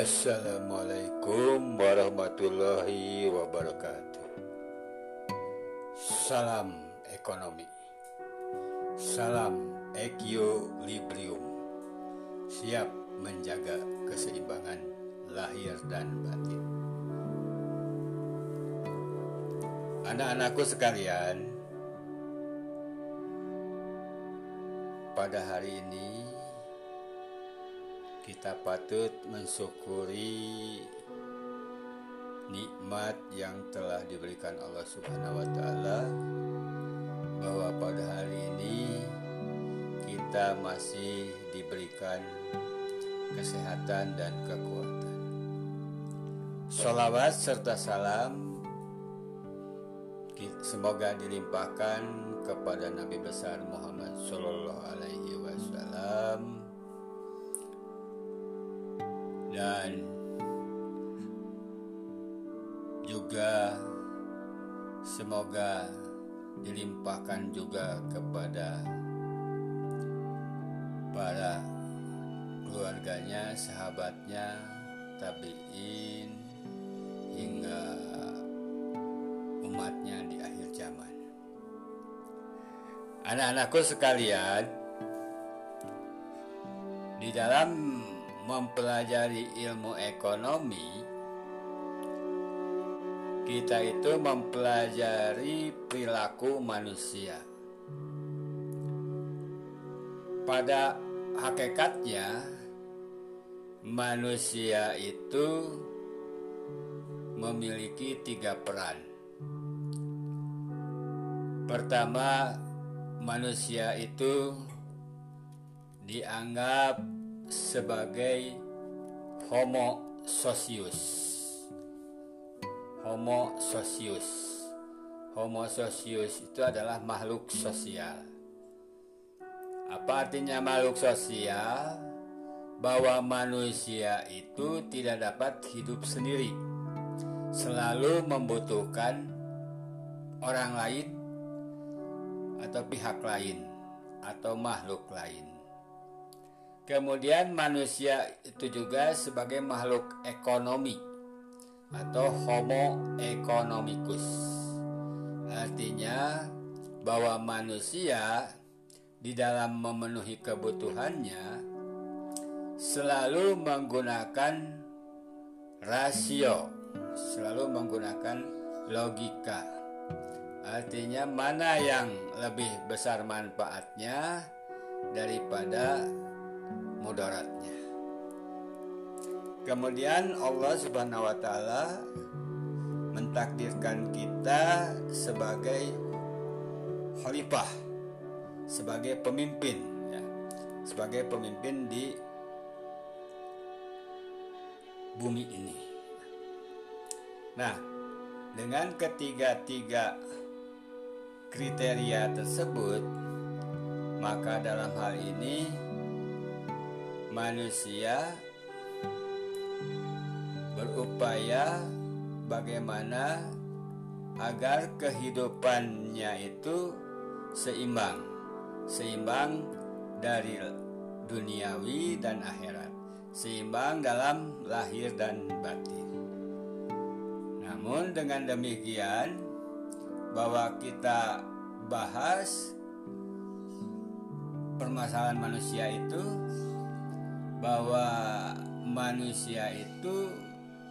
Assalamualaikum warahmatullahi wabarakatuh. Salam ekonomi. Salam equilibrium. Siap menjaga keseimbangan lahir dan batin. Anak-anakku sekalian, pada hari ini kita patut mensyukuri nikmat yang telah diberikan Allah Subhanahu wa taala bahwa pada hari ini kita masih diberikan kesehatan dan kekuatan. Salawat serta salam semoga dilimpahkan kepada Nabi besar Muhammad Sallallahu Alaihi Wasallam dan juga semoga dilimpahkan juga kepada para keluarganya, sahabatnya, tabiin hingga umatnya di akhir zaman. Anak-anakku sekalian, di dalam mempelajari ilmu ekonomi, kita itu mempelajari perilaku manusia. Pada hakikatnya, manusia itu memiliki tiga peran. Pertama, manusia itu dianggap sebagai Homo socius. Homo socius. Homo socius itu adalah makhluk sosial. Apa artinya makhluk sosial? Bahwa manusia itu tidak dapat hidup sendiri. Selalu membutuhkan orang lain atau pihak lain atau makhluk lain. Kemudian manusia itu juga sebagai makhluk ekonomi atau homo economicus. Artinya bahwa manusia di dalam memenuhi kebutuhannya selalu menggunakan rasio, selalu menggunakan logika. Artinya mana yang lebih besar manfaatnya daripada mudaratnya. Kemudian Allah Subhanahu wa taala mentakdirkan kita sebagai khalifah, sebagai pemimpin ya, sebagai pemimpin di bumi ini. Nah, dengan ketiga-tiga kriteria tersebut, maka dalam hal ini manusia berupaya bagaimana agar kehidupannya itu seimbang, seimbang dari duniawi dan akhirat, seimbang dalam lahir dan batin. Namun dengan demikian bahwa kita bahas permasalahan manusia itu bahwa manusia itu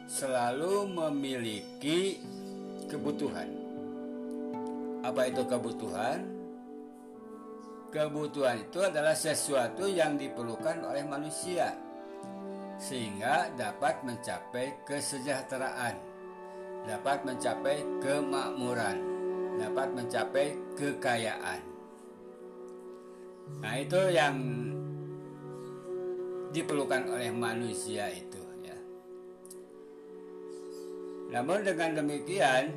selalu memiliki kebutuhan. Apa itu kebutuhan? Kebutuhan itu adalah sesuatu yang diperlukan oleh manusia sehingga dapat mencapai kesejahteraan, dapat mencapai kemakmuran, dapat mencapai kekayaan. Nah, itu yang diperlukan oleh manusia itu ya. Namun dengan demikian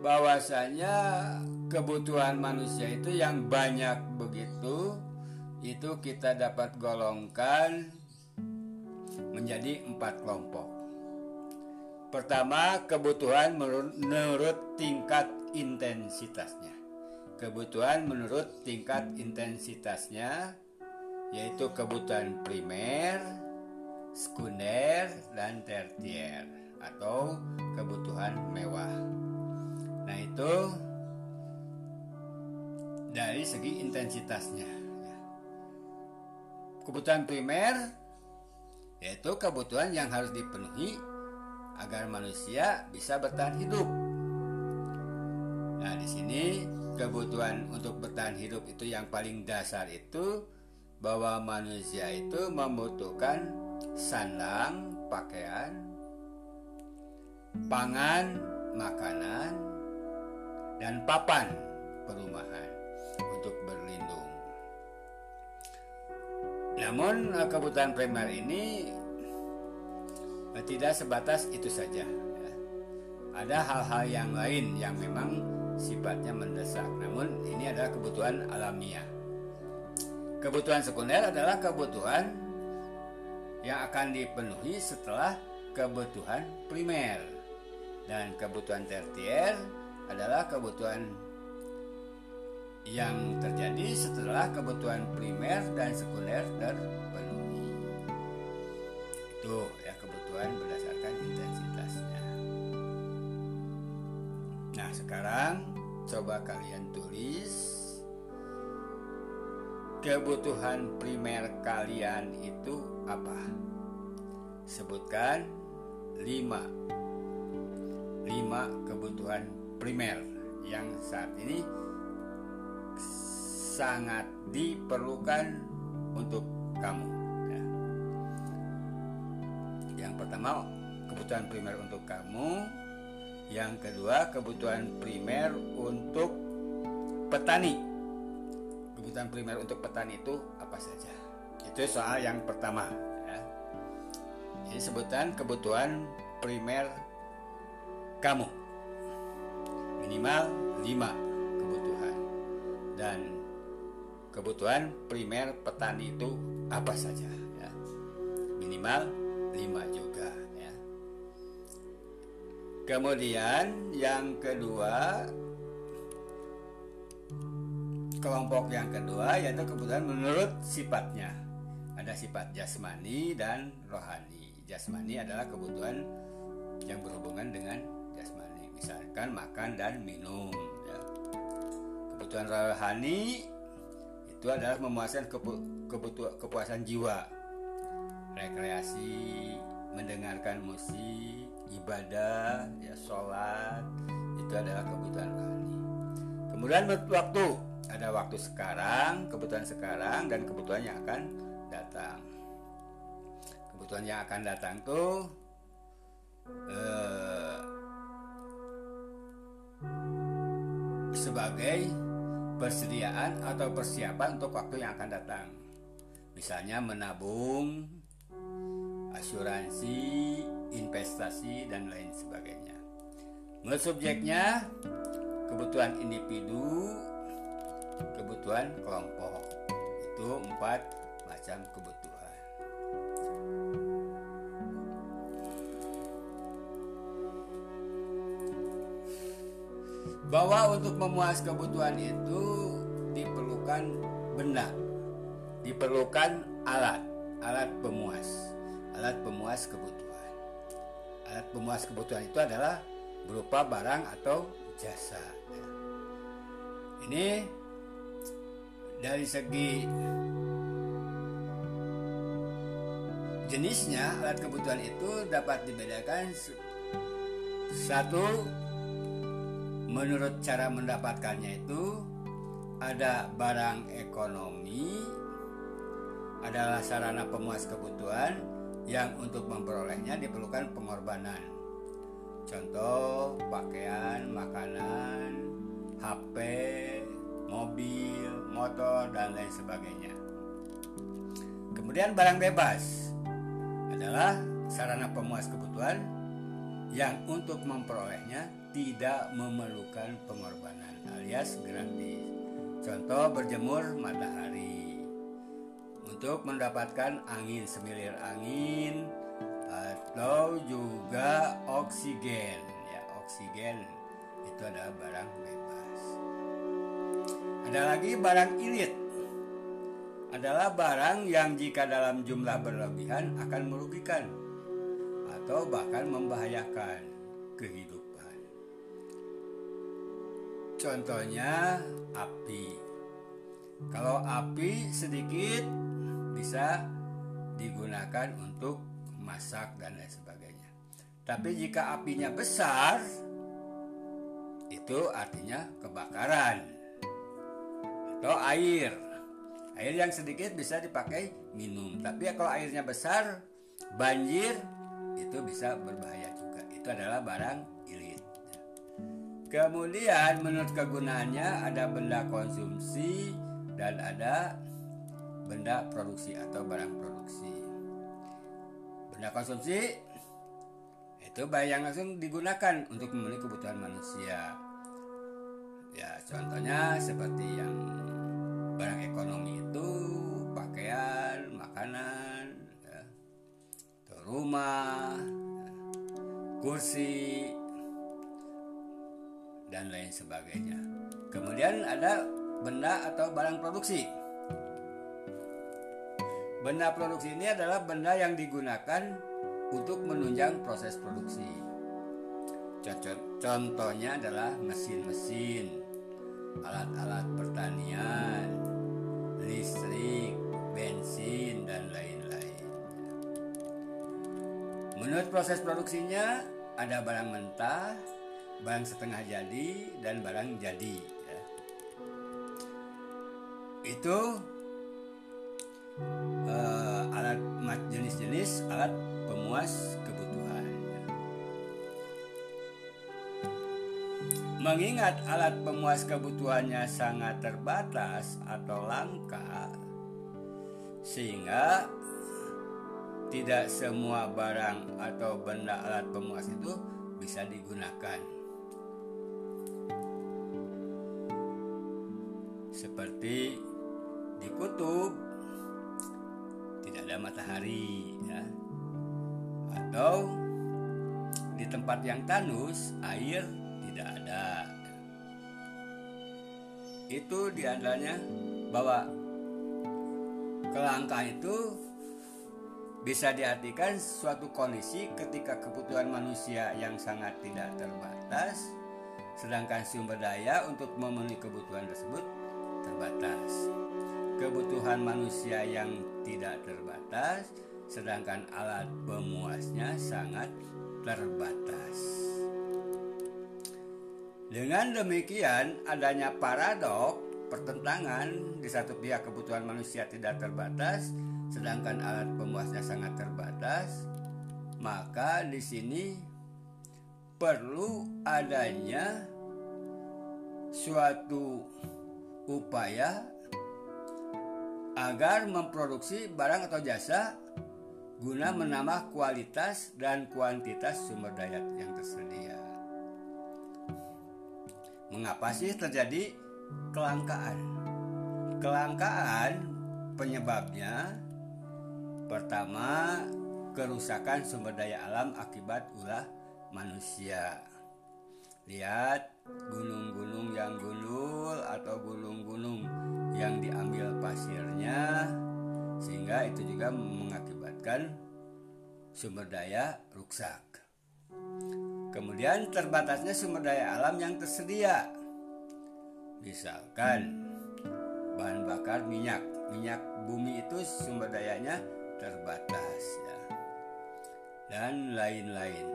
bahwasanya kebutuhan manusia itu yang banyak begitu itu kita dapat golongkan menjadi empat kelompok. Pertama, kebutuhan menurut, tingkat intensitasnya. Kebutuhan menurut tingkat intensitasnya yaitu kebutuhan primer, sekunder dan tertier atau kebutuhan mewah. Nah itu dari segi intensitasnya. Ya. Kebutuhan primer yaitu kebutuhan yang harus dipenuhi agar manusia bisa bertahan hidup. Nah, di sini kebutuhan untuk bertahan hidup itu yang paling dasar itu bahwa manusia itu membutuhkan sandang, pakaian, pangan, makanan, dan papan perumahan untuk berlindung. Namun eh, kebutuhan primer ini eh, tidak sebatas itu saja. Ya. Ada hal-hal yang lain yang memang sifatnya mendesak. Namun ini adalah kebutuhan alamiah. Kebutuhan sekunder adalah kebutuhan yang akan dipenuhi setelah kebutuhan primer. Dan kebutuhan tertier adalah kebutuhan yang terjadi setelah kebutuhan primer dan sekunder terpenuhi. Itu ya kebutuhan berdasarkan intensitasnya. Nah, sekarang coba kalian tulis kebutuhan primer kalian itu apa? Sebutkan lima lima kebutuhan primer yang saat ini sangat diperlukan untuk kamu. Ya. Yang pertama kebutuhan primer untuk kamu, yang kedua kebutuhan primer untuk petani. Kebutuhan primer untuk petani itu apa saja? Itu soal yang pertama. Ya. Ini sebutan kebutuhan primer kamu minimal 5 kebutuhan dan kebutuhan primer petani itu apa saja ya. minimal 5 juga ya kemudian yang kedua kelompok yang kedua yaitu kebutuhan menurut sifatnya. Ada sifat jasmani dan rohani. Jasmani adalah kebutuhan yang berhubungan dengan jasmani. Misalkan makan dan minum ya. kebutuhan rohani itu adalah memuaskan kebutuhan kepuasan jiwa. Rekreasi mendengarkan musik ibadah ya sholat itu adalah kebutuhan rohani. Kemudian waktu ada waktu sekarang kebutuhan sekarang dan kebutuhan yang akan datang kebutuhan yang akan datang tuh eh, sebagai persediaan atau persiapan untuk waktu yang akan datang. Misalnya menabung, asuransi, investasi, dan lain sebagainya. Menurut subjeknya, kebutuhan individu, kebutuhan kelompok. Itu empat macam kebutuhan. bahwa untuk memuas kebutuhan itu diperlukan benda, diperlukan alat, alat pemuas, alat pemuas kebutuhan. Alat pemuas kebutuhan itu adalah berupa barang atau jasa. Ini dari segi jenisnya alat kebutuhan itu dapat dibedakan satu menurut cara mendapatkannya itu ada barang ekonomi adalah sarana pemuas kebutuhan yang untuk memperolehnya diperlukan pengorbanan. Contoh pakaian makanan HP mobil motor dan lain sebagainya kemudian barang bebas adalah sarana pemuas kebutuhan yang untuk memperolehnya tidak memerlukan pengorbanan alias gratis. Contoh berjemur matahari untuk mendapatkan angin semilir angin atau juga oksigen. Ya, oksigen itu adalah barang bebas. Ada lagi barang irit. adalah barang yang jika dalam jumlah berlebihan akan merugikan atau bahkan membahayakan kehidupan. Contohnya api. Kalau api sedikit bisa digunakan untuk masak dan lain sebagainya. Tapi jika apinya besar, itu artinya kebakaran atau air. Air yang sedikit bisa dipakai minum, tapi kalau airnya besar, banjir itu bisa berbahaya juga. Itu adalah barang ilit. Kemudian menurut kegunaannya ada benda konsumsi dan ada benda produksi atau barang produksi. Benda konsumsi itu barang yang langsung digunakan untuk memenuhi kebutuhan manusia. Ya, contohnya seperti yang barang ekonomi itu pakaian, makanan, ya, rumah, ya, kursi, dan lain sebagainya. Kemudian ada benda atau barang produksi. Benda produksi ini adalah benda yang digunakan untuk menunjang proses produksi. Contohnya adalah mesin-mesin, alat-alat pertanian, listrik, bensin, dan lain-lain. Menurut proses produksinya, ada barang mentah, barang setengah jadi, dan barang jadi. Ya. Itu uh, alat jenis-jenis alat pemuas Mengingat alat pemuas kebutuhannya sangat terbatas atau langka, sehingga tidak semua barang atau benda alat pemuas itu bisa digunakan. Seperti di kutub tidak ada matahari ya. Atau di tempat yang tandus air tidak ada. Itu di antaranya bahwa kelangkaan itu bisa diartikan suatu kondisi ketika kebutuhan manusia yang sangat tidak terbatas, sedangkan sumber daya untuk memenuhi kebutuhan tersebut terbatas. Kebutuhan manusia yang tidak terbatas, sedangkan alat pemuasnya sangat terbatas. Dengan demikian, adanya paradok pertentangan di satu pihak kebutuhan manusia tidak terbatas, sedangkan alat pemuasnya sangat terbatas, maka di sini perlu adanya suatu upaya agar memproduksi barang atau jasa guna menambah kualitas dan kuantitas sumber daya yang tersedia. Mengapa sih terjadi kelangkaan? Kelangkaan penyebabnya pertama kerusakan sumber daya alam akibat ulah manusia. Lihat gunung-gunung yang gundul atau gunung-gunung yang diambil pasirnya sehingga itu juga mengakibatkan sumber daya rusak. Kemudian terbatasnya sumber daya alam yang tersedia. Misalkan bahan bakar minyak. Minyak bumi itu sumber dayanya terbatas ya. Dan lain-lain.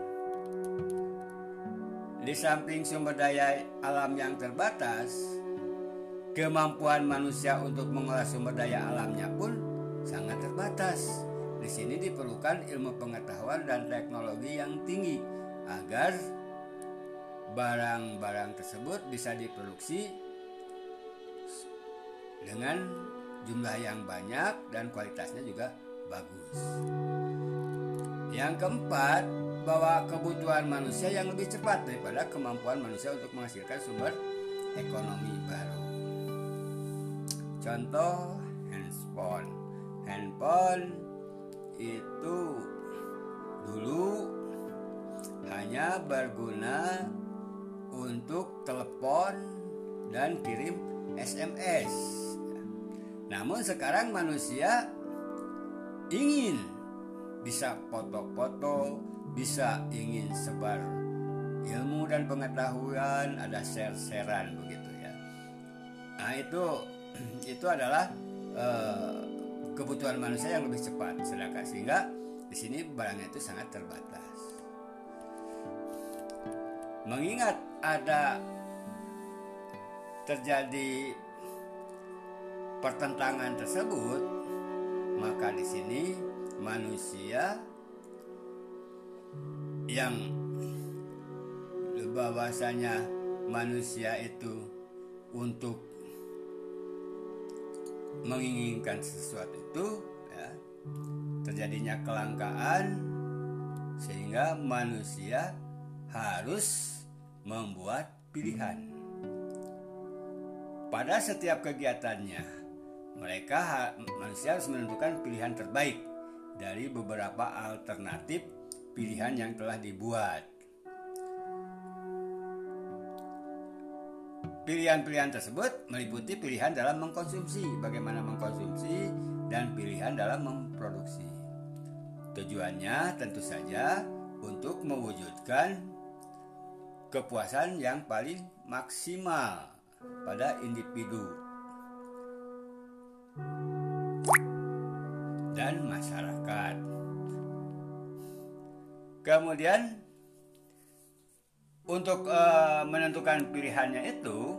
Di samping sumber daya alam yang terbatas, kemampuan manusia untuk mengolah sumber daya alamnya pun sangat terbatas. Di sini diperlukan ilmu pengetahuan dan teknologi yang tinggi agar barang-barang tersebut bisa diproduksi dengan jumlah yang banyak dan kualitasnya juga bagus. Yang keempat, bahwa kebutuhan manusia yang lebih cepat daripada kemampuan manusia untuk menghasilkan sumber ekonomi baru. Contoh handphone. Handphone itu dulu hanya berguna untuk telepon dan kirim SMS. Namun sekarang manusia ingin bisa foto-foto, bisa ingin sebar ilmu dan pengetahuan, ada share-sharean begitu ya. Nah itu itu adalah uh, kebutuhan manusia yang lebih cepat, sedangkan sehingga di sini barangnya itu sangat terbatas. Mengingat ada terjadi pertentangan tersebut, maka di sini manusia yang bahwasanya manusia itu untuk menginginkan sesuatu itu ya, terjadinya kelangkaan sehingga manusia harus membuat pilihan pada setiap kegiatannya mereka manusia harus menentukan pilihan terbaik dari beberapa alternatif pilihan yang telah dibuat Pilihan-pilihan tersebut meliputi pilihan dalam mengkonsumsi, bagaimana mengkonsumsi, dan pilihan dalam memproduksi. Tujuannya tentu saja untuk mewujudkan kepuasan yang paling maksimal pada individu dan masyarakat. Kemudian untuk uh, menentukan pilihannya itu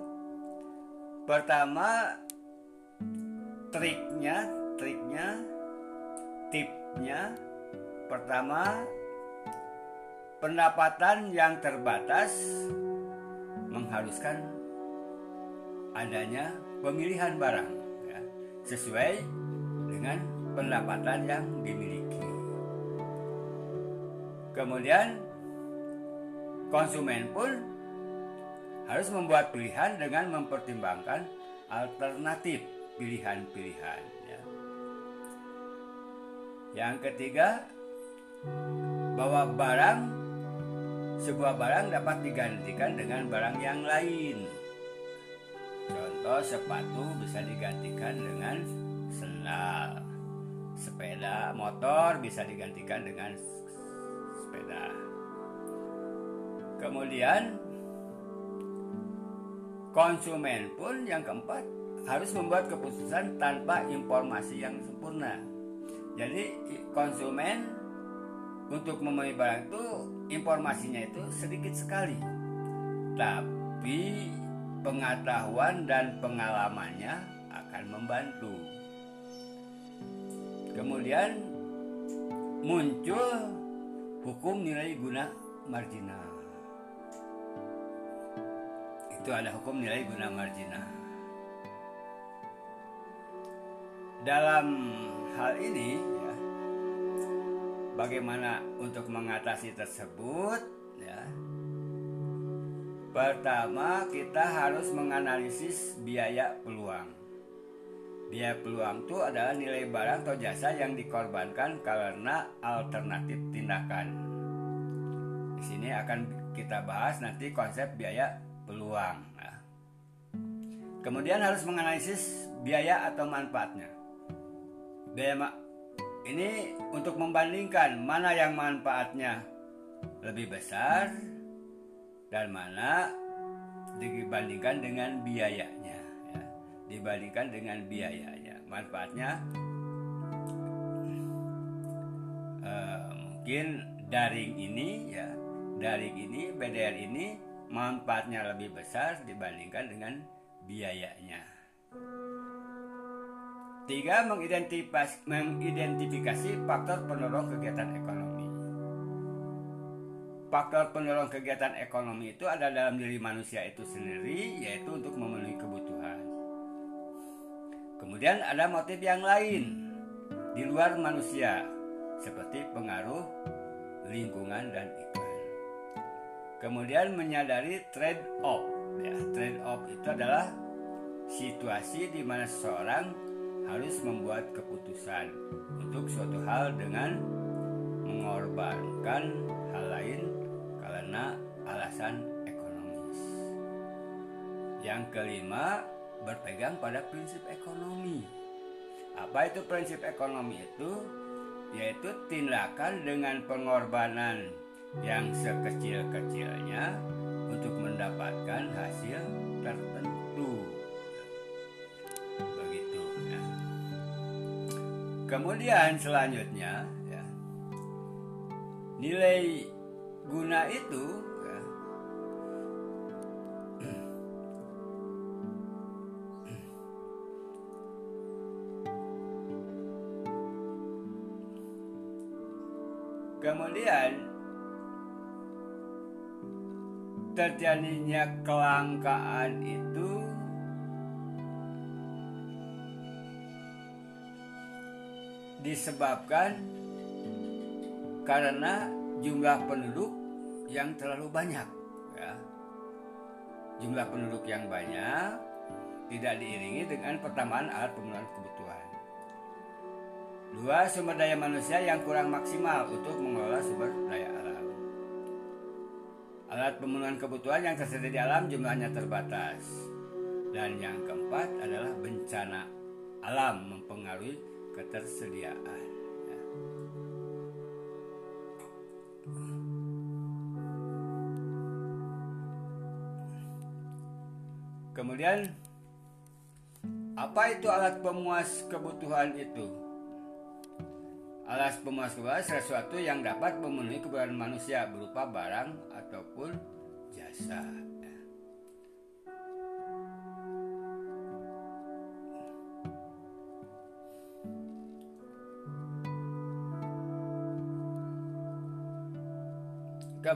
pertama triknya triknya tipnya pertama pendapatan yang terbatas mengharuskan adanya pemilihan barang ya, sesuai dengan pendapatan yang dimiliki kemudian konsumen pun harus membuat pilihan dengan mempertimbangkan alternatif pilihan-pilihan. Ya. Yang ketiga, bahwa barang sebuah barang dapat digantikan dengan barang yang lain. Contoh sepatu bisa digantikan dengan sendal. Sepeda motor bisa digantikan dengan sepeda. Kemudian konsumen pun yang keempat harus membuat keputusan tanpa informasi yang sempurna. Jadi konsumen untuk membeli barang itu informasinya itu sedikit sekali. Tapi pengetahuan dan pengalamannya akan membantu. Kemudian muncul hukum nilai guna marginal itu ada hukum nilai guna marginal. Dalam hal ini, bagaimana untuk mengatasi tersebut? Ya, pertama kita harus menganalisis biaya peluang. Biaya peluang itu adalah nilai barang atau jasa yang dikorbankan karena alternatif tindakan. Di sini akan kita bahas nanti konsep biaya peluang. Ya. Kemudian harus menganalisis biaya atau manfaatnya. Biaya ini untuk membandingkan mana yang manfaatnya lebih besar dan mana dibandingkan dengan biayanya. Ya. Dibandingkan dengan biayanya, manfaatnya uh, mungkin daring ini ya, daring ini, BDR ini manfaatnya lebih besar dibandingkan dengan biayanya. Tiga, mengidentifikasi, faktor pendorong kegiatan ekonomi. Faktor pendorong kegiatan ekonomi itu ada dalam diri manusia itu sendiri, yaitu untuk memenuhi kebutuhan. Kemudian ada motif yang lain di luar manusia, seperti pengaruh lingkungan dan iklim. Kemudian menyadari trade off. Ya, trade off itu adalah situasi di mana seseorang harus membuat keputusan untuk suatu hal dengan mengorbankan hal lain karena alasan ekonomis. Yang kelima, berpegang pada prinsip ekonomi. Apa itu prinsip ekonomi itu? Yaitu tindakan dengan pengorbanan yang sekecil-kecilnya untuk mendapatkan hasil tertentu. Kemudian selanjutnya ya, nilai guna itu ya, kemudian terjadinya kelangkaan itu disebabkan karena jumlah penduduk yang terlalu banyak ya. Jumlah penduduk yang banyak tidak diiringi dengan pertambahan alat pemenuhan kebutuhan. Dua, sumber daya manusia yang kurang maksimal untuk mengelola sumber daya alam. Alat pemenuhan kebutuhan yang tersedia di alam jumlahnya terbatas. Dan yang keempat adalah bencana alam mempengaruhi ketersediaan. Ya. Kemudian apa itu alat pemuas kebutuhan itu? Alat pemuas kebutuhan sesuatu yang dapat memenuhi kebutuhan manusia berupa barang ataupun jasa.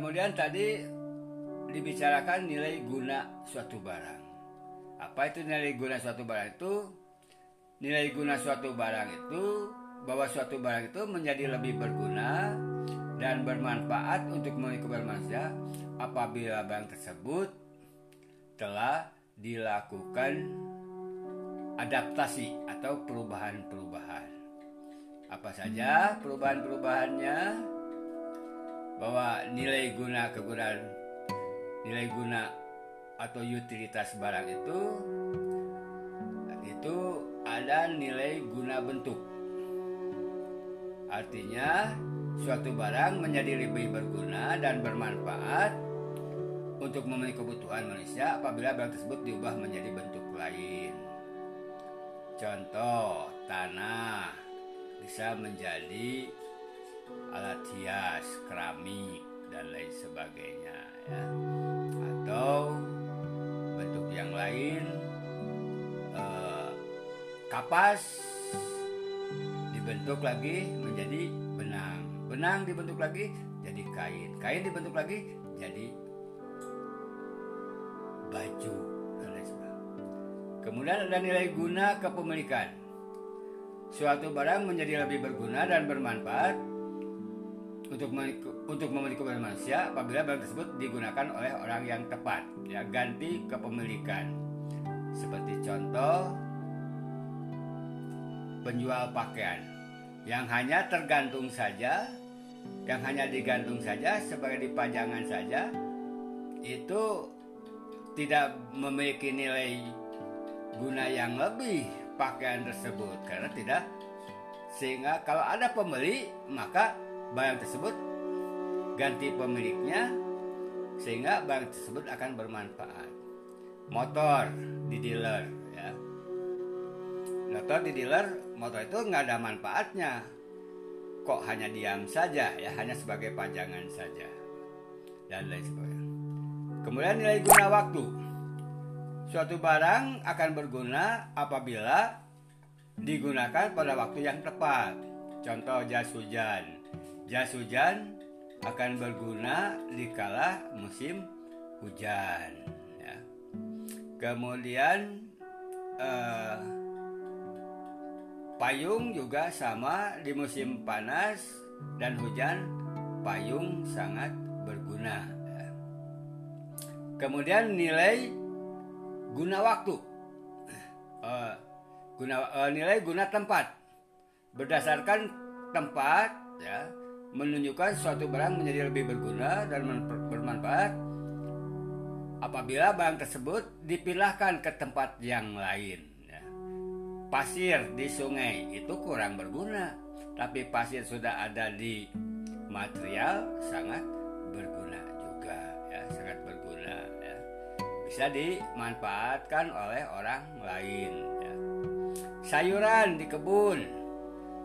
Kemudian tadi dibicarakan nilai guna suatu barang. Apa itu nilai guna suatu barang itu? Nilai guna suatu barang itu bahwa suatu barang itu menjadi lebih berguna dan bermanfaat untuk memenuhi manusia apabila barang tersebut telah dilakukan adaptasi atau perubahan-perubahan. Apa saja perubahan-perubahannya? Bahwa nilai guna kegunaan nilai guna atau utilitas barang itu itu ada nilai guna bentuk. Artinya suatu barang menjadi lebih berguna dan bermanfaat untuk memenuhi kebutuhan manusia apabila barang tersebut diubah menjadi bentuk lain. Contoh tanah bisa menjadi alat hias, keramik dan lain sebagainya ya. Atau bentuk yang lain eh, kapas dibentuk lagi menjadi benang. Benang dibentuk lagi jadi kain. Kain dibentuk lagi jadi baju dan lain sebagainya. Kemudian ada nilai guna kepemilikan. Suatu barang menjadi lebih berguna dan bermanfaat untuk untuk memiliki manusia apabila barang tersebut digunakan oleh orang yang tepat ya ganti kepemilikan. Seperti contoh penjual pakaian. Yang hanya tergantung saja yang hanya digantung saja sebagai dipajangan saja itu tidak memiliki nilai guna yang lebih pakaian tersebut. Karena tidak sehingga kalau ada pembeli maka barang tersebut ganti pemiliknya sehingga barang tersebut akan bermanfaat. Motor di dealer ya. Motor di dealer, motor itu nggak ada manfaatnya. Kok hanya diam saja ya, hanya sebagai panjangan saja. Dan lain sebagainya. Kemudian nilai guna waktu. Suatu barang akan berguna apabila digunakan pada waktu yang tepat. Contoh jas hujan jas hujan akan berguna di kala musim hujan. Ya. Kemudian eh, payung juga sama di musim panas dan hujan payung sangat berguna. Ya. Kemudian nilai guna waktu, eh, guna eh, nilai guna tempat berdasarkan tempat ya menunjukkan suatu barang menjadi lebih berguna dan bermanfaat apabila barang tersebut dipindahkan ke tempat yang lain. Ya. pasir di sungai itu kurang berguna tapi pasir sudah ada di material sangat berguna juga ya sangat berguna ya bisa dimanfaatkan oleh orang lain ya. sayuran di kebun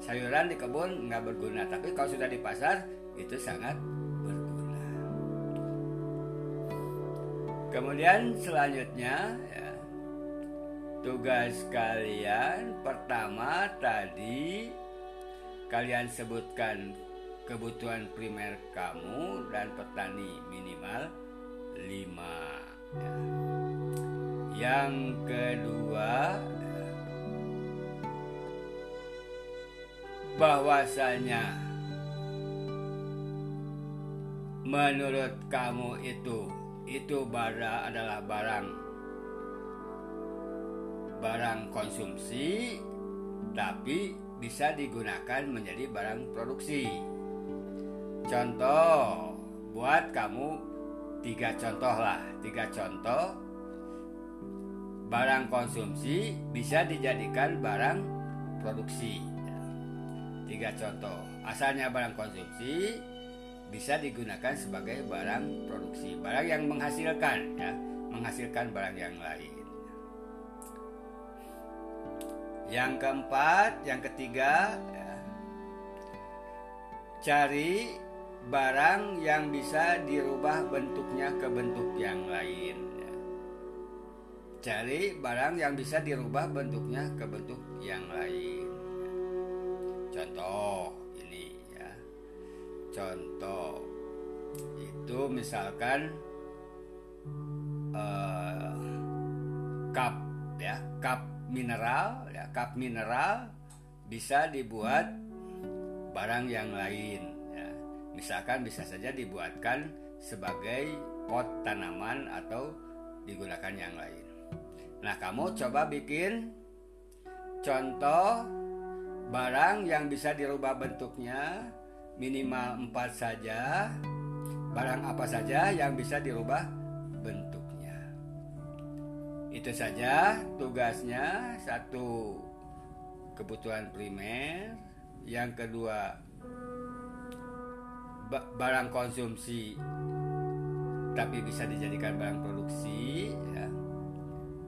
sayuran di kebun nggak berguna tapi kalau sudah di pasar itu sangat berguna kemudian selanjutnya ya, tugas kalian pertama tadi kalian sebutkan kebutuhan primer kamu dan petani minimal 5 ya. yang kedua bahwasanya menurut kamu itu itu bara adalah barang barang konsumsi tapi bisa digunakan menjadi barang produksi. Contoh, buat kamu tiga contoh lah, tiga contoh barang konsumsi bisa dijadikan barang produksi. Tiga contoh, asalnya barang konsumsi bisa digunakan sebagai barang produksi, barang yang menghasilkan ya, menghasilkan barang yang lain. Yang keempat, yang ketiga, ya, cari barang yang bisa dirubah bentuknya ke bentuk yang lain. Ya. Cari barang yang bisa dirubah bentuknya ke bentuk yang lain. Contoh ini ya, contoh. Itu misalkan uh, cup ya, cup mineral ya. Cup mineral bisa dibuat barang yang lain ya. misalkan bisa saja dibuatkan sebagai pot tanaman atau digunakan yang lain. Nah kamu coba bikin contoh barang yang bisa dirubah bentuknya minimal empat saja. Barang apa saja yang bisa dirubah bentuk itu saja tugasnya. Satu kebutuhan primer. Yang kedua barang konsumsi tapi bisa dijadikan barang produksi ya.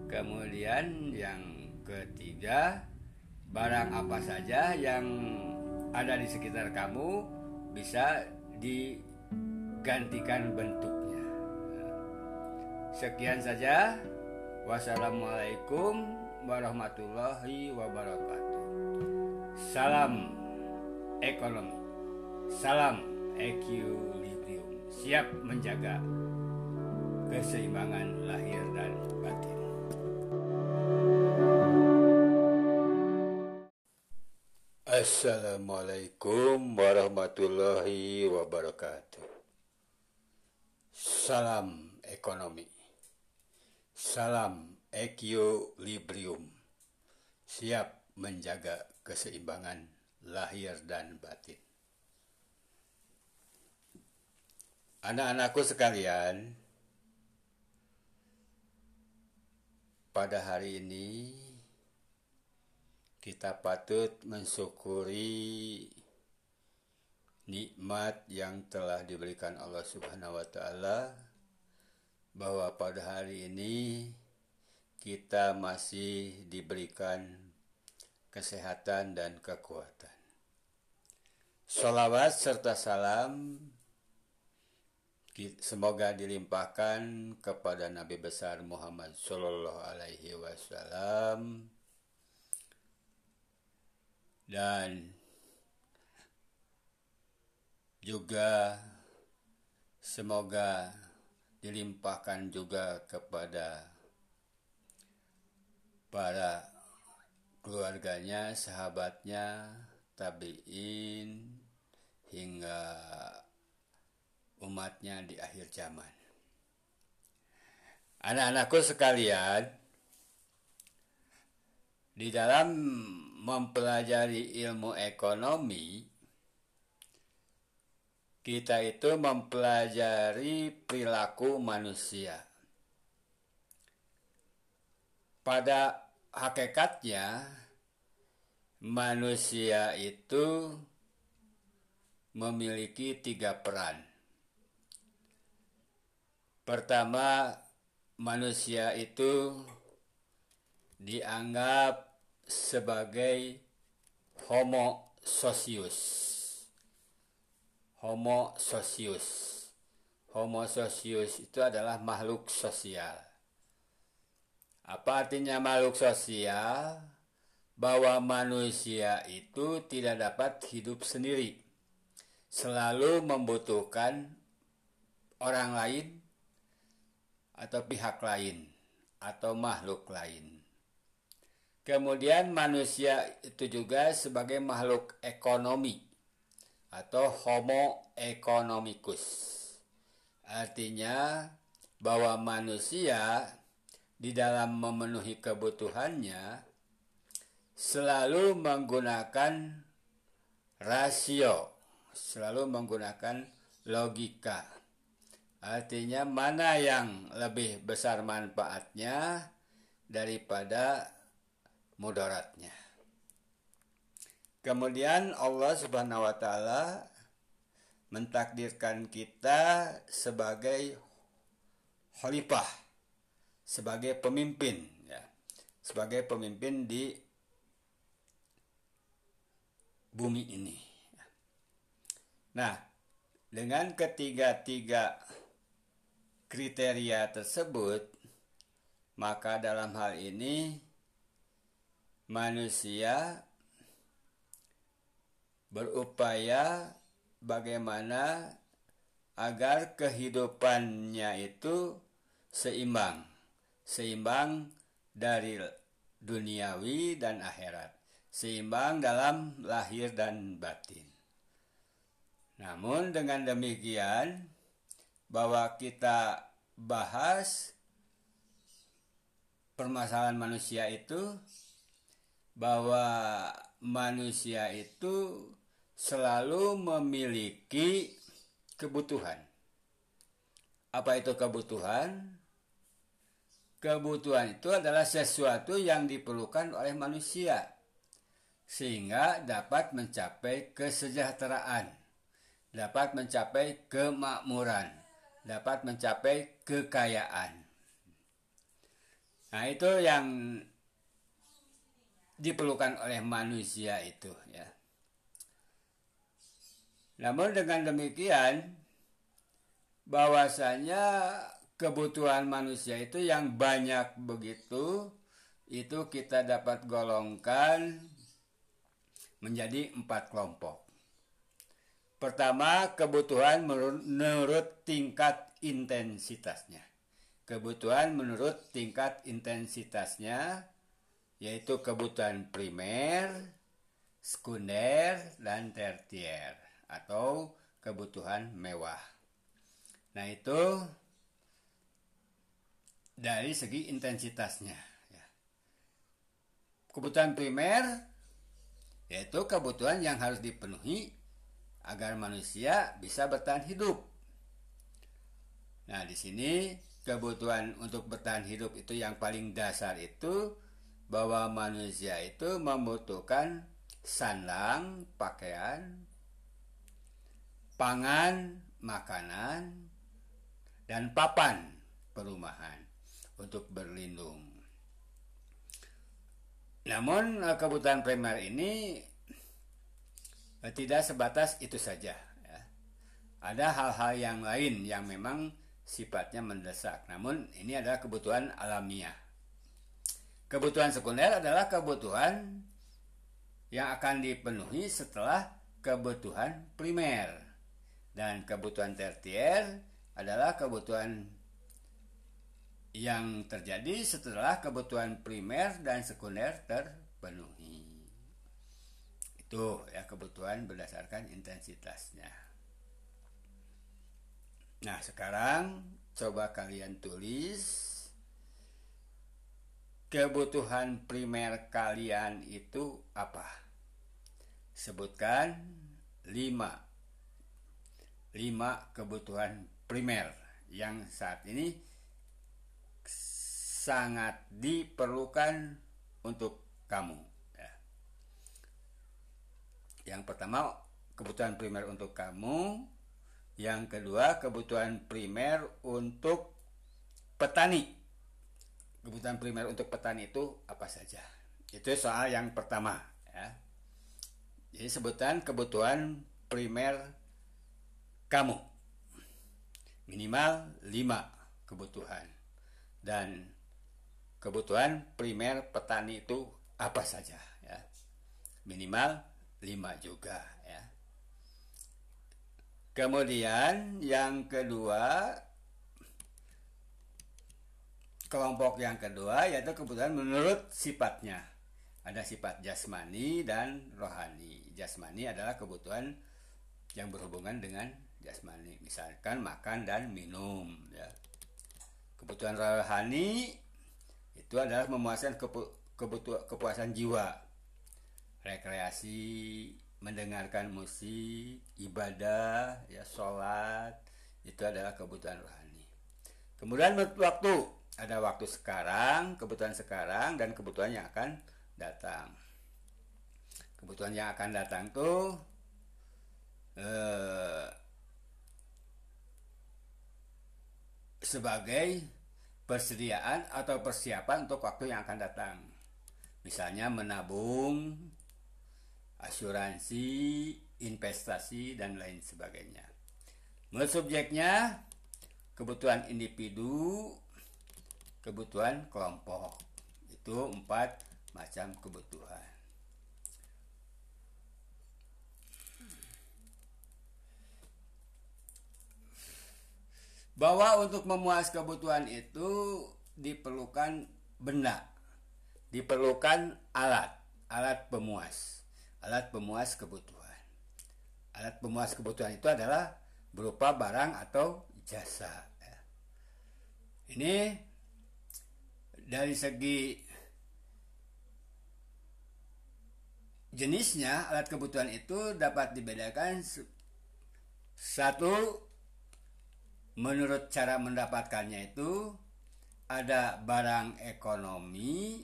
kemudian yang ketiga barang apa saja yang ada di sekitar kamu bisa digantikan bentuknya sekian saja Wassalamualaikum warahmatullahi wabarakatuh. Salam ekonomi. Salam equilibrium. Siap menjaga keseimbangan lahir dan Assalamualaikum warahmatullahi wabarakatuh. Salam ekonomi. Salam equilibrium. Siap menjaga keseimbangan lahir dan batin. Anak-anakku sekalian, pada hari ini kita patut mensyukuri nikmat yang telah diberikan Allah Subhanahu wa taala bahwa pada hari ini kita masih diberikan kesehatan dan kekuatan. Salawat serta salam semoga dilimpahkan kepada Nabi besar Muhammad Shallallahu Alaihi Wasallam dan juga semoga dilimpahkan juga kepada para keluarganya, sahabatnya, tabiin hingga umatnya di akhir zaman. Anak-anakku sekalian, di dalam mempelajari ilmu ekonomi, kita itu mempelajari perilaku manusia. Pada hakikatnya, manusia itu memiliki tiga peran. Pertama, manusia itu dianggap sebagai homo socius. Homo socius. Homo socius itu adalah makhluk sosial. Apa artinya makhluk sosial? Bahwa manusia itu tidak dapat hidup sendiri. Selalu membutuhkan orang lain atau pihak lain atau makhluk lain. Kemudian manusia itu juga sebagai makhluk ekonomi atau homo economicus. Artinya bahwa manusia di dalam memenuhi kebutuhannya selalu menggunakan rasio, selalu menggunakan logika. Artinya mana yang lebih besar manfaatnya daripada mudaratnya. Kemudian Allah Subhanahu wa taala mentakdirkan kita sebagai khalifah, sebagai pemimpin, ya, sebagai pemimpin di bumi ini. Nah, dengan ketiga-tiga kriteria tersebut, maka dalam hal ini manusia berupaya bagaimana agar kehidupannya itu seimbang, seimbang dari duniawi dan akhirat, seimbang dalam lahir dan batin. Namun dengan demikian bahwa kita bahas permasalahan manusia itu bahwa manusia itu selalu memiliki kebutuhan. Apa itu kebutuhan? Kebutuhan itu adalah sesuatu yang diperlukan oleh manusia sehingga dapat mencapai kesejahteraan, dapat mencapai kemakmuran, dapat mencapai kekayaan. Nah, itu yang diperlukan oleh manusia itu ya. Namun dengan demikian bahwasanya kebutuhan manusia itu yang banyak begitu itu kita dapat golongkan menjadi empat kelompok. Pertama, kebutuhan menurut tingkat intensitasnya. Kebutuhan menurut tingkat intensitasnya yaitu kebutuhan primer, sekunder, dan tertier atau kebutuhan mewah. Nah itu dari segi intensitasnya. Ya. Kebutuhan primer yaitu kebutuhan yang harus dipenuhi agar manusia bisa bertahan hidup. Nah di sini kebutuhan untuk bertahan hidup itu yang paling dasar itu bahwa manusia itu membutuhkan sandang, pakaian, pangan, makanan, dan papan perumahan untuk berlindung. Namun eh, kebutuhan primer ini eh, tidak sebatas itu saja. Ya. Ada hal-hal yang lain yang memang sifatnya mendesak. Namun ini adalah kebutuhan alamiah. Kebutuhan sekunder adalah kebutuhan yang akan dipenuhi setelah kebutuhan primer. Dan kebutuhan tertier adalah kebutuhan yang terjadi setelah kebutuhan primer dan sekunder terpenuhi. Itu ya kebutuhan berdasarkan intensitasnya. Nah, sekarang coba kalian tulis kebutuhan primer kalian itu apa? Sebutkan lima lima kebutuhan primer yang saat ini sangat diperlukan untuk kamu. Ya. Yang pertama kebutuhan primer untuk kamu, yang kedua kebutuhan primer untuk petani. Kebutuhan primer untuk petani itu apa saja? Itu soal yang pertama ya. Jadi sebutan kebutuhan primer kamu. Minimal 5 kebutuhan. Dan kebutuhan primer petani itu apa saja ya. Minimal 5 juga ya. Kemudian yang kedua kelompok yang kedua yaitu kebutuhan menurut sifatnya. Ada sifat jasmani dan rohani. Jasmani adalah kebutuhan yang berhubungan dengan jasmani, misalkan makan dan minum ya. Kebutuhan rohani itu adalah memuaskan kebutuhan kepuasan jiwa. Rekreasi, mendengarkan musik, ibadah, ya sholat, itu adalah kebutuhan rohani. Kemudian waktu, ada waktu sekarang, kebutuhan sekarang, dan kebutuhan yang akan datang. Kebutuhan yang akan datang tuh eh, sebagai persediaan atau persiapan untuk waktu yang akan datang. Misalnya menabung, asuransi, investasi, dan lain sebagainya. Menurut subjeknya, kebutuhan individu, kebutuhan kelompok. Itu empat macam kebutuhan. Bahwa untuk memuas kebutuhan itu diperlukan benda, diperlukan alat, alat pemuas alat pemuas kebutuhan. Alat pemuas kebutuhan itu adalah berupa barang atau jasa. Ya. Ini dari segi jenisnya alat kebutuhan itu dapat dibedakan satu menurut cara mendapatkannya itu ada barang ekonomi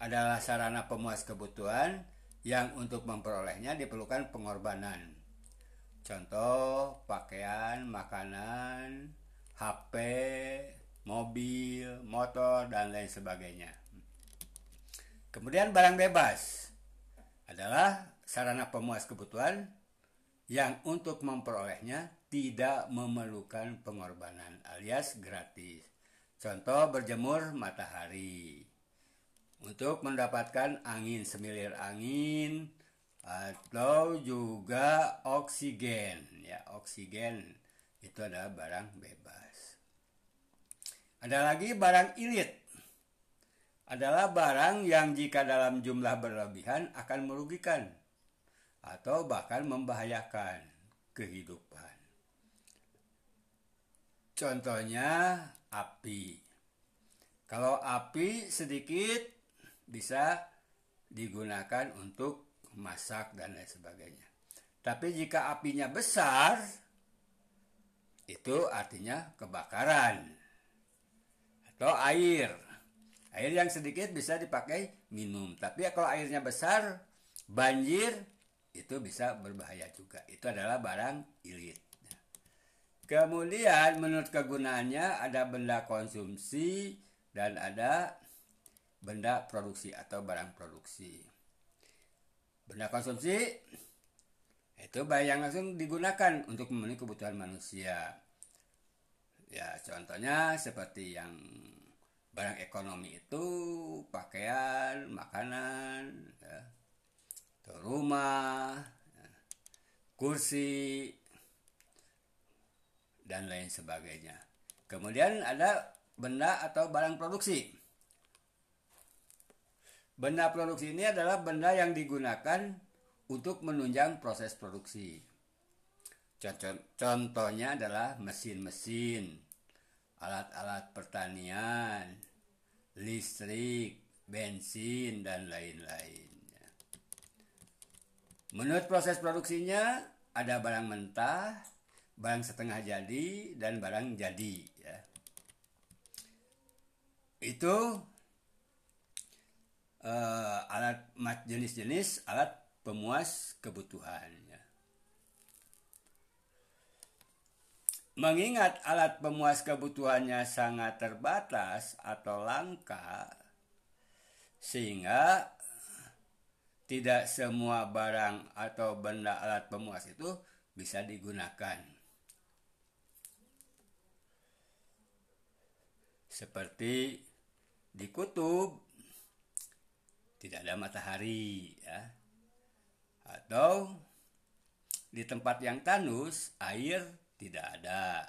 adalah sarana pemuas kebutuhan yang untuk memperolehnya diperlukan pengorbanan. Contoh pakaian, makanan, HP, mobil, motor, dan lain sebagainya. Kemudian barang bebas adalah sarana pemuas kebutuhan yang untuk memperolehnya tidak memerlukan pengorbanan alias gratis. Contoh berjemur matahari untuk mendapatkan angin semilir angin atau juga oksigen ya oksigen itu adalah barang bebas ada lagi barang ilit. Adalah barang yang jika dalam jumlah berlebihan akan merugikan atau bahkan membahayakan kehidupan. Contohnya api. Kalau api sedikit bisa digunakan untuk masak dan lain sebagainya. Tapi jika apinya besar, itu artinya kebakaran atau air. Air yang sedikit bisa dipakai minum, tapi kalau airnya besar, banjir itu bisa berbahaya juga. Itu adalah barang ilit. Kemudian menurut kegunaannya ada benda konsumsi dan ada benda produksi atau barang produksi. Benda konsumsi itu barang yang langsung digunakan untuk memenuhi kebutuhan manusia. Ya, contohnya seperti yang barang ekonomi itu pakaian, makanan, ya, rumah, ya, kursi, dan lain sebagainya. Kemudian ada benda atau barang produksi. Benda produksi ini adalah benda yang digunakan untuk menunjang proses produksi. Contohnya adalah mesin-mesin, alat-alat pertanian, listrik, bensin, dan lain-lain. Menurut proses produksinya, ada barang mentah, barang setengah jadi, dan barang jadi. Ya. Itu uh, alat jenis-jenis alat pemuas kebutuhan. Ya. Mengingat alat pemuas kebutuhannya sangat terbatas atau langka, sehingga tidak semua barang atau benda alat pemuas itu bisa digunakan. Seperti di kutub tidak ada matahari ya. Atau di tempat yang tandus air tidak ada.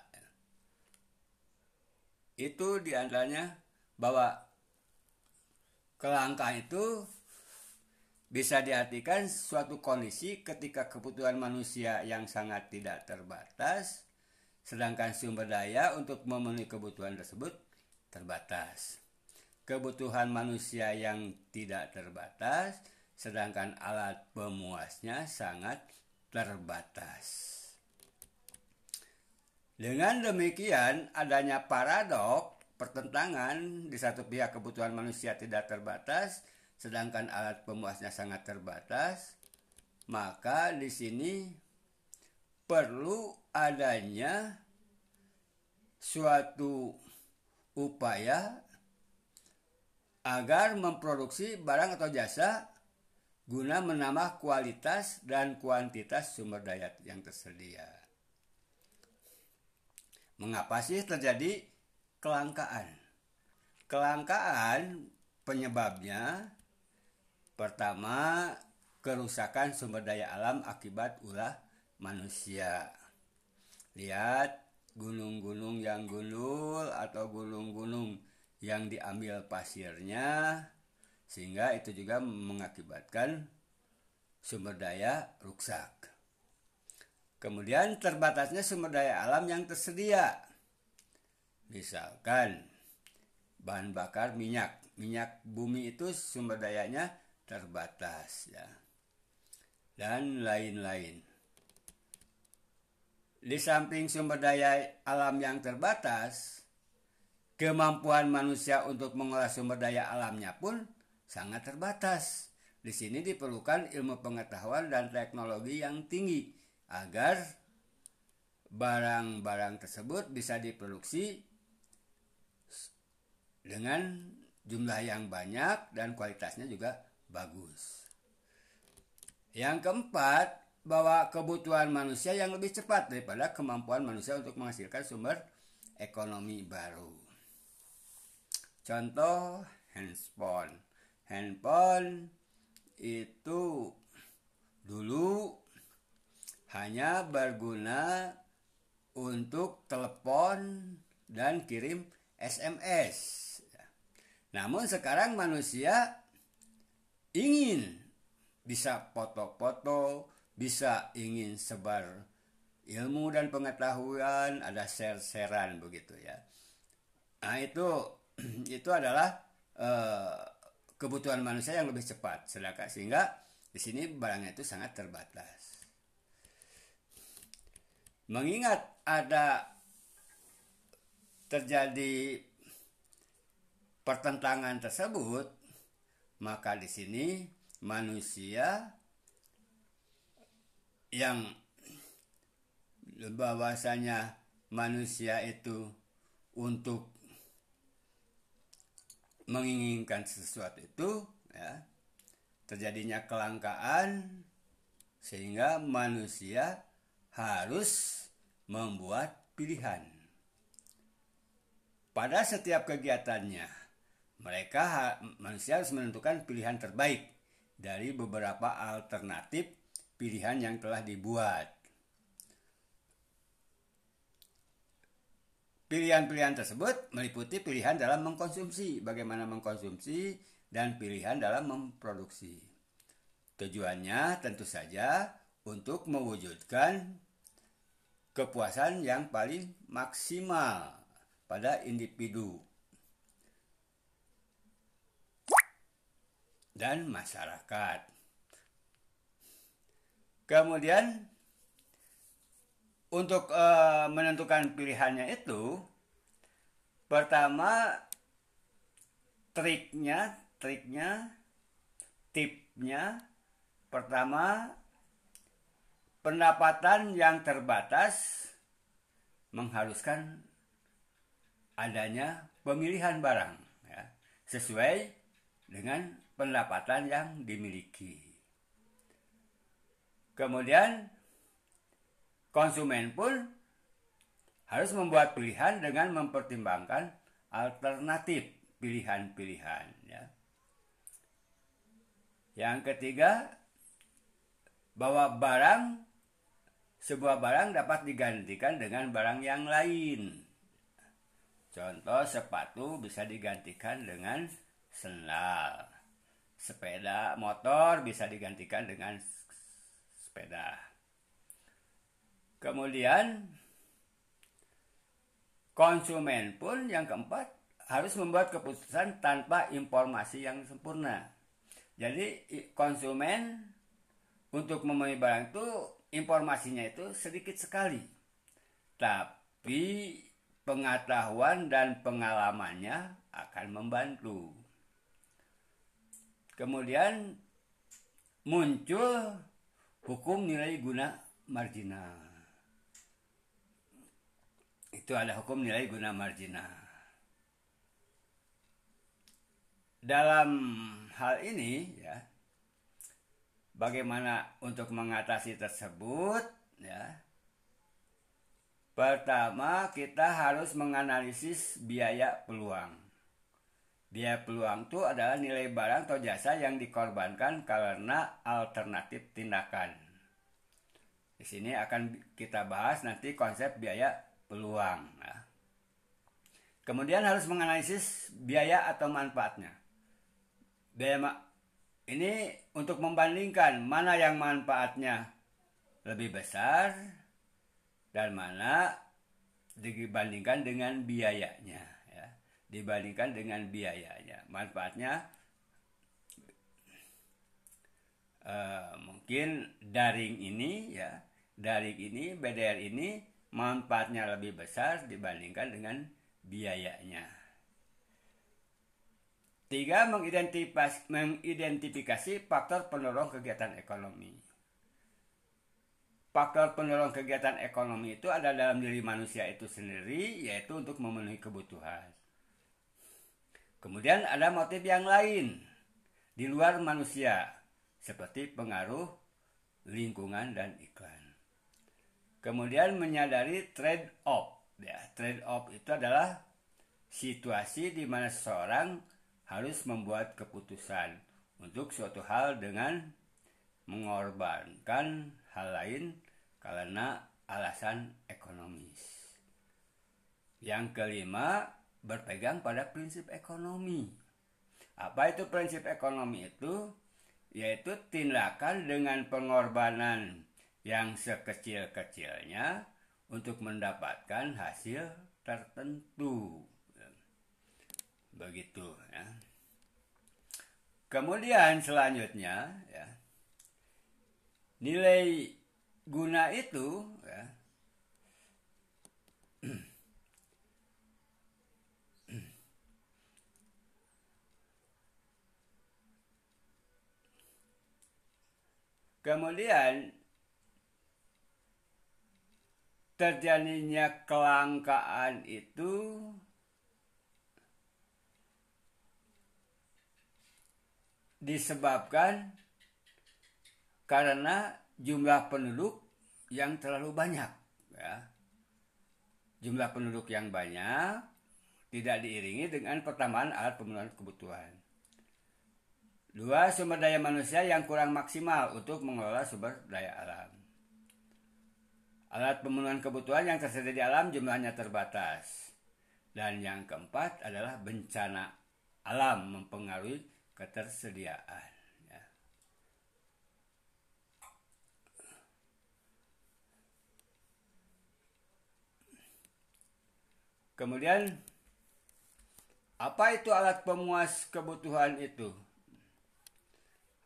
Itu di antaranya bahwa kelangkaan itu bisa diartikan suatu kondisi ketika kebutuhan manusia yang sangat tidak terbatas, sedangkan sumber daya untuk memenuhi kebutuhan tersebut terbatas. Kebutuhan manusia yang tidak terbatas, sedangkan alat pemuasnya sangat terbatas. Dengan demikian, adanya paradok pertentangan di satu pihak kebutuhan manusia tidak terbatas, sedangkan alat pemuasnya sangat terbatas, maka di sini perlu adanya suatu upaya agar memproduksi barang atau jasa guna menambah kualitas dan kuantitas sumber daya yang tersedia. Mengapa sih terjadi kelangkaan? Kelangkaan penyebabnya pertama kerusakan sumber daya alam akibat ulah manusia. Lihat gunung-gunung yang gundul atau gunung-gunung yang diambil pasirnya sehingga itu juga mengakibatkan sumber daya rusak. Kemudian terbatasnya sumber daya alam yang tersedia. Misalkan bahan bakar minyak. Minyak bumi itu sumber dayanya terbatas ya. Dan lain-lain. Di samping sumber daya alam yang terbatas, kemampuan manusia untuk mengolah sumber daya alamnya pun sangat terbatas. Di sini diperlukan ilmu pengetahuan dan teknologi yang tinggi agar barang-barang tersebut bisa diproduksi dengan jumlah yang banyak dan kualitasnya juga bagus. Yang keempat, bahwa kebutuhan manusia yang lebih cepat daripada kemampuan manusia untuk menghasilkan sumber ekonomi baru. Contoh handphone. Handphone itu dulu hanya berguna untuk telepon dan kirim SMS. Namun sekarang manusia ingin bisa foto-foto, bisa ingin sebar ilmu dan pengetahuan, ada share-sharean begitu ya. Nah itu itu adalah uh, kebutuhan manusia yang lebih cepat, sedangkan sehingga di sini barangnya itu sangat terbatas. Mengingat ada terjadi pertentangan tersebut, maka di sini manusia yang bahwasanya manusia itu untuk menginginkan sesuatu itu ya terjadinya kelangkaan sehingga manusia harus membuat pilihan. Pada setiap kegiatannya, mereka manusia harus menentukan pilihan terbaik dari beberapa alternatif pilihan yang telah dibuat. Pilihan-pilihan tersebut meliputi pilihan dalam mengkonsumsi, bagaimana mengkonsumsi, dan pilihan dalam memproduksi. Tujuannya tentu saja untuk mewujudkan kepuasan yang paling maksimal pada individu dan masyarakat. Kemudian untuk e, menentukan pilihannya itu pertama triknya, triknya, tipnya pertama pendapatan yang terbatas mengharuskan adanya pemilihan barang ya, sesuai dengan pendapatan yang dimiliki. Kemudian konsumen pun harus membuat pilihan dengan mempertimbangkan alternatif pilihan-pilihan ya. Yang ketiga bahwa barang sebuah barang dapat digantikan dengan barang yang lain. Contoh sepatu bisa digantikan dengan sendal. Sepeda motor bisa digantikan dengan sepeda. Kemudian konsumen pun yang keempat harus membuat keputusan tanpa informasi yang sempurna. Jadi konsumen untuk memenuhi barang itu informasinya itu sedikit sekali. Tapi pengetahuan dan pengalamannya akan membantu. Kemudian muncul hukum nilai guna marginal. Itu ada hukum nilai guna marginal. Dalam hal ini ya bagaimana untuk mengatasi tersebut ya? Pertama kita harus menganalisis biaya peluang. Biaya peluang itu adalah nilai barang atau jasa yang dikorbankan karena alternatif tindakan. Di sini akan kita bahas nanti konsep biaya peluang ya. kemudian harus menganalisis biaya atau manfaatnya. Biaya ini untuk membandingkan mana yang manfaatnya lebih besar dan mana dibandingkan dengan biayanya ya. Dibandingkan dengan biayanya. Manfaatnya uh, mungkin daring ini ya daring ini BDR ini manfaatnya lebih besar dibandingkan dengan biayanya Tiga, mengidentifikasi, mengidentifikasi faktor pendorong kegiatan ekonomi. Faktor pendorong kegiatan ekonomi itu ada dalam diri manusia itu sendiri, yaitu untuk memenuhi kebutuhan. Kemudian ada motif yang lain di luar manusia, seperti pengaruh lingkungan dan iklan. Kemudian menyadari trade off. Ya, trade off itu adalah situasi di mana seseorang harus membuat keputusan untuk suatu hal dengan mengorbankan hal lain karena alasan ekonomis. Yang kelima, berpegang pada prinsip ekonomi. Apa itu prinsip ekonomi itu? Yaitu tindakan dengan pengorbanan yang sekecil-kecilnya untuk mendapatkan hasil tertentu begitu ya. Kemudian selanjutnya ya. Nilai guna itu ya. Kemudian terjadinya kelangkaan itu disebabkan karena jumlah penduduk yang terlalu banyak ya. Jumlah penduduk yang banyak tidak diiringi dengan pertambahan alat pemenuhan kebutuhan. Dua, sumber daya manusia yang kurang maksimal untuk mengelola sumber daya alam. Alat pemenuhan kebutuhan yang tersedia di alam jumlahnya terbatas. Dan yang keempat adalah bencana alam mempengaruhi ketersediaan ya. Kemudian apa itu alat pemuas kebutuhan itu?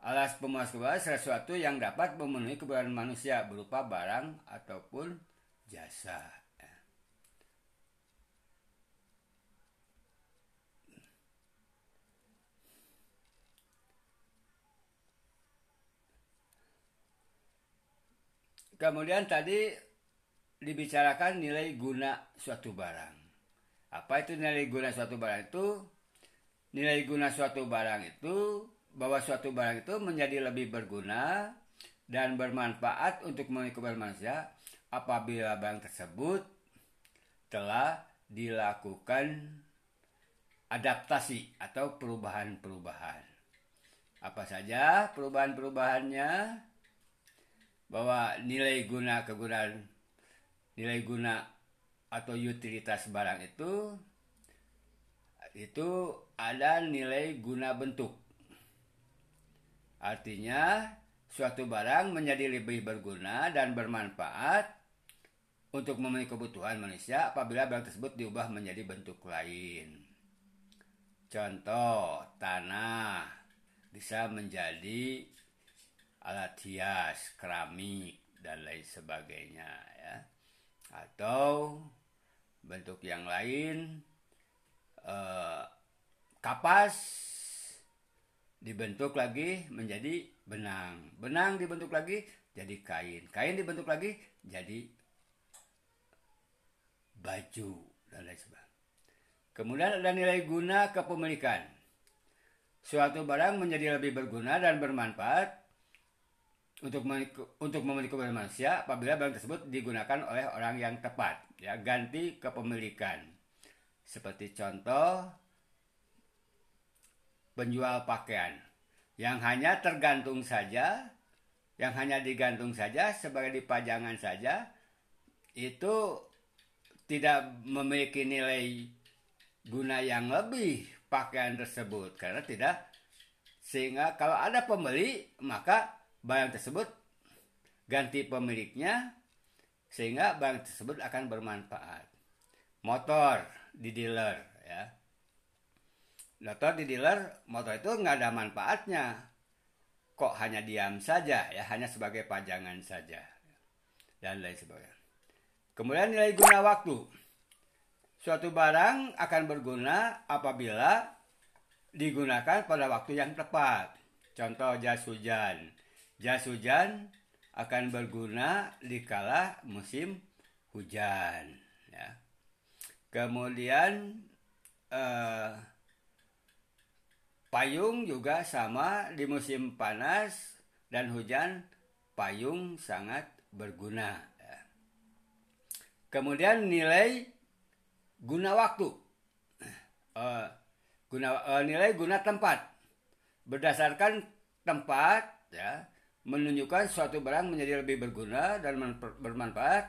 Alat pemuas kebutuhan sesuatu yang dapat memenuhi kebutuhan manusia berupa barang ataupun jasa. Kemudian tadi dibicarakan nilai guna suatu barang. Apa itu nilai guna suatu barang itu? Nilai guna suatu barang itu bahwa suatu barang itu menjadi lebih berguna dan bermanfaat untuk mengikuti manusia apabila barang tersebut telah dilakukan adaptasi atau perubahan-perubahan. Apa saja perubahan-perubahannya? Bahwa nilai guna kegunaan nilai guna atau utilitas barang itu itu ada nilai guna bentuk. Artinya suatu barang menjadi lebih berguna dan bermanfaat untuk memenuhi kebutuhan manusia apabila barang tersebut diubah menjadi bentuk lain. Contoh, tanah bisa menjadi alat hias, keramik, dan lain sebagainya ya. Atau bentuk yang lain eh, kapas dibentuk lagi menjadi benang. Benang dibentuk lagi jadi kain. Kain dibentuk lagi jadi baju dan lain sebagainya. Kemudian ada nilai guna kepemilikan. Suatu barang menjadi lebih berguna dan bermanfaat untuk untuk memiliki manusia apabila barang tersebut digunakan oleh orang yang tepat ya ganti kepemilikan. Seperti contoh penjual pakaian. Yang hanya tergantung saja yang hanya digantung saja sebagai dipajangan saja itu tidak memiliki nilai guna yang lebih pakaian tersebut. Karena tidak sehingga kalau ada pembeli maka barang tersebut ganti pemiliknya sehingga barang tersebut akan bermanfaat. Motor di dealer ya. Motor di dealer, motor itu nggak ada manfaatnya. Kok hanya diam saja ya, hanya sebagai pajangan saja. Dan lain sebagainya. Kemudian nilai guna waktu. Suatu barang akan berguna apabila digunakan pada waktu yang tepat. Contoh jas hujan jas hujan akan berguna di kala musim hujan ya. Kemudian eh, payung juga sama di musim panas dan hujan payung sangat berguna. Ya. Kemudian nilai guna waktu, uh, guna uh, nilai guna tempat berdasarkan tempat ya menunjukkan suatu barang menjadi lebih berguna dan bermanfaat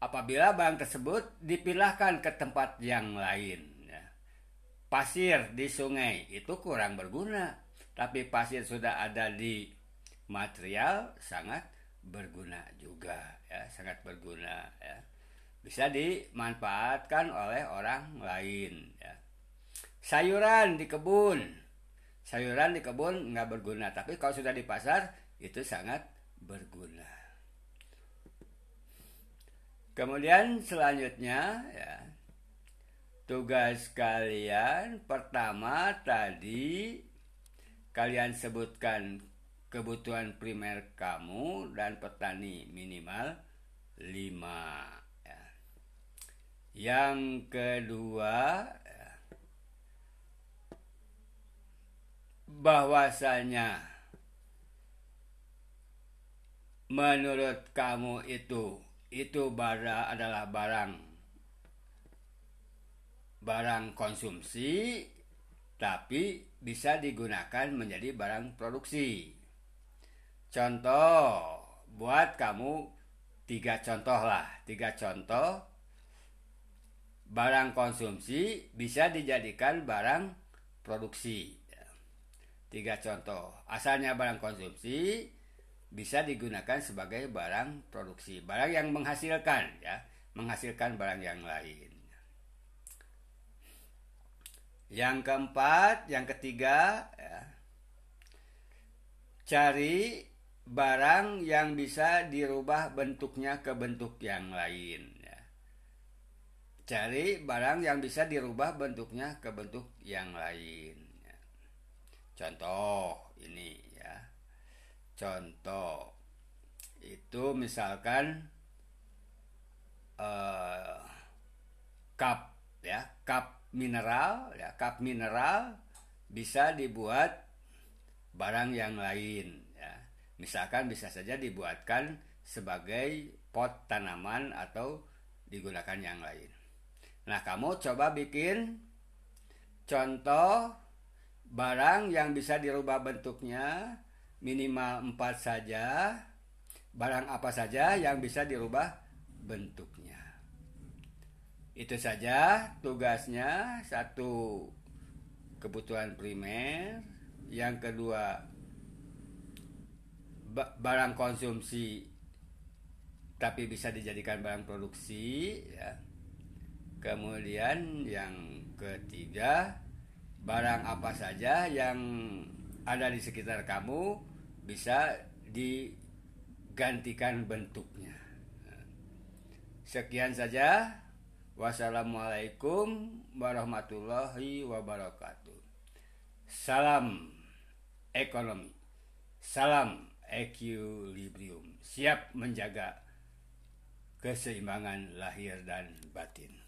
apabila barang tersebut dipindahkan ke tempat yang lain. Ya. Pasir di sungai itu kurang berguna, tapi pasir sudah ada di material sangat berguna juga, ya, sangat berguna. Ya. Bisa dimanfaatkan oleh orang lain. Ya. Sayuran di kebun sayuran di kebun nggak berguna tapi kalau sudah di pasar itu sangat berguna kemudian selanjutnya ya tugas kalian pertama tadi kalian sebutkan kebutuhan primer kamu dan petani minimal 5 ya. yang kedua bahwasanya menurut kamu itu itu bara adalah barang barang konsumsi tapi bisa digunakan menjadi barang produksi. Contoh buat kamu tiga contoh lah, tiga contoh barang konsumsi bisa dijadikan barang produksi. Tiga contoh. Asalnya barang konsumsi bisa digunakan sebagai barang produksi, barang yang menghasilkan ya, menghasilkan barang yang lain. Yang keempat, yang ketiga ya, cari barang yang bisa dirubah bentuknya ke bentuk yang lain ya. Cari barang yang bisa dirubah bentuknya ke bentuk yang lain. Contoh ini ya. Contoh itu misalkan uh, cup ya cup mineral ya cup mineral bisa dibuat barang yang lain ya misalkan bisa saja dibuatkan sebagai pot tanaman atau digunakan yang lain nah kamu coba bikin contoh barang yang bisa dirubah bentuknya minimal empat saja. Barang apa saja yang bisa dirubah bentuknya. Itu saja tugasnya. Satu kebutuhan primer. Yang kedua barang konsumsi tapi bisa dijadikan barang produksi ya. Kemudian yang ketiga barang apa saja yang ada di sekitar kamu bisa digantikan bentuknya sekian saja Wassalamualaikum warahmatullahi wabarakatuh. Salam ekonomi. Salam equilibrium. Siap menjaga keseimbangan lahir dan batin.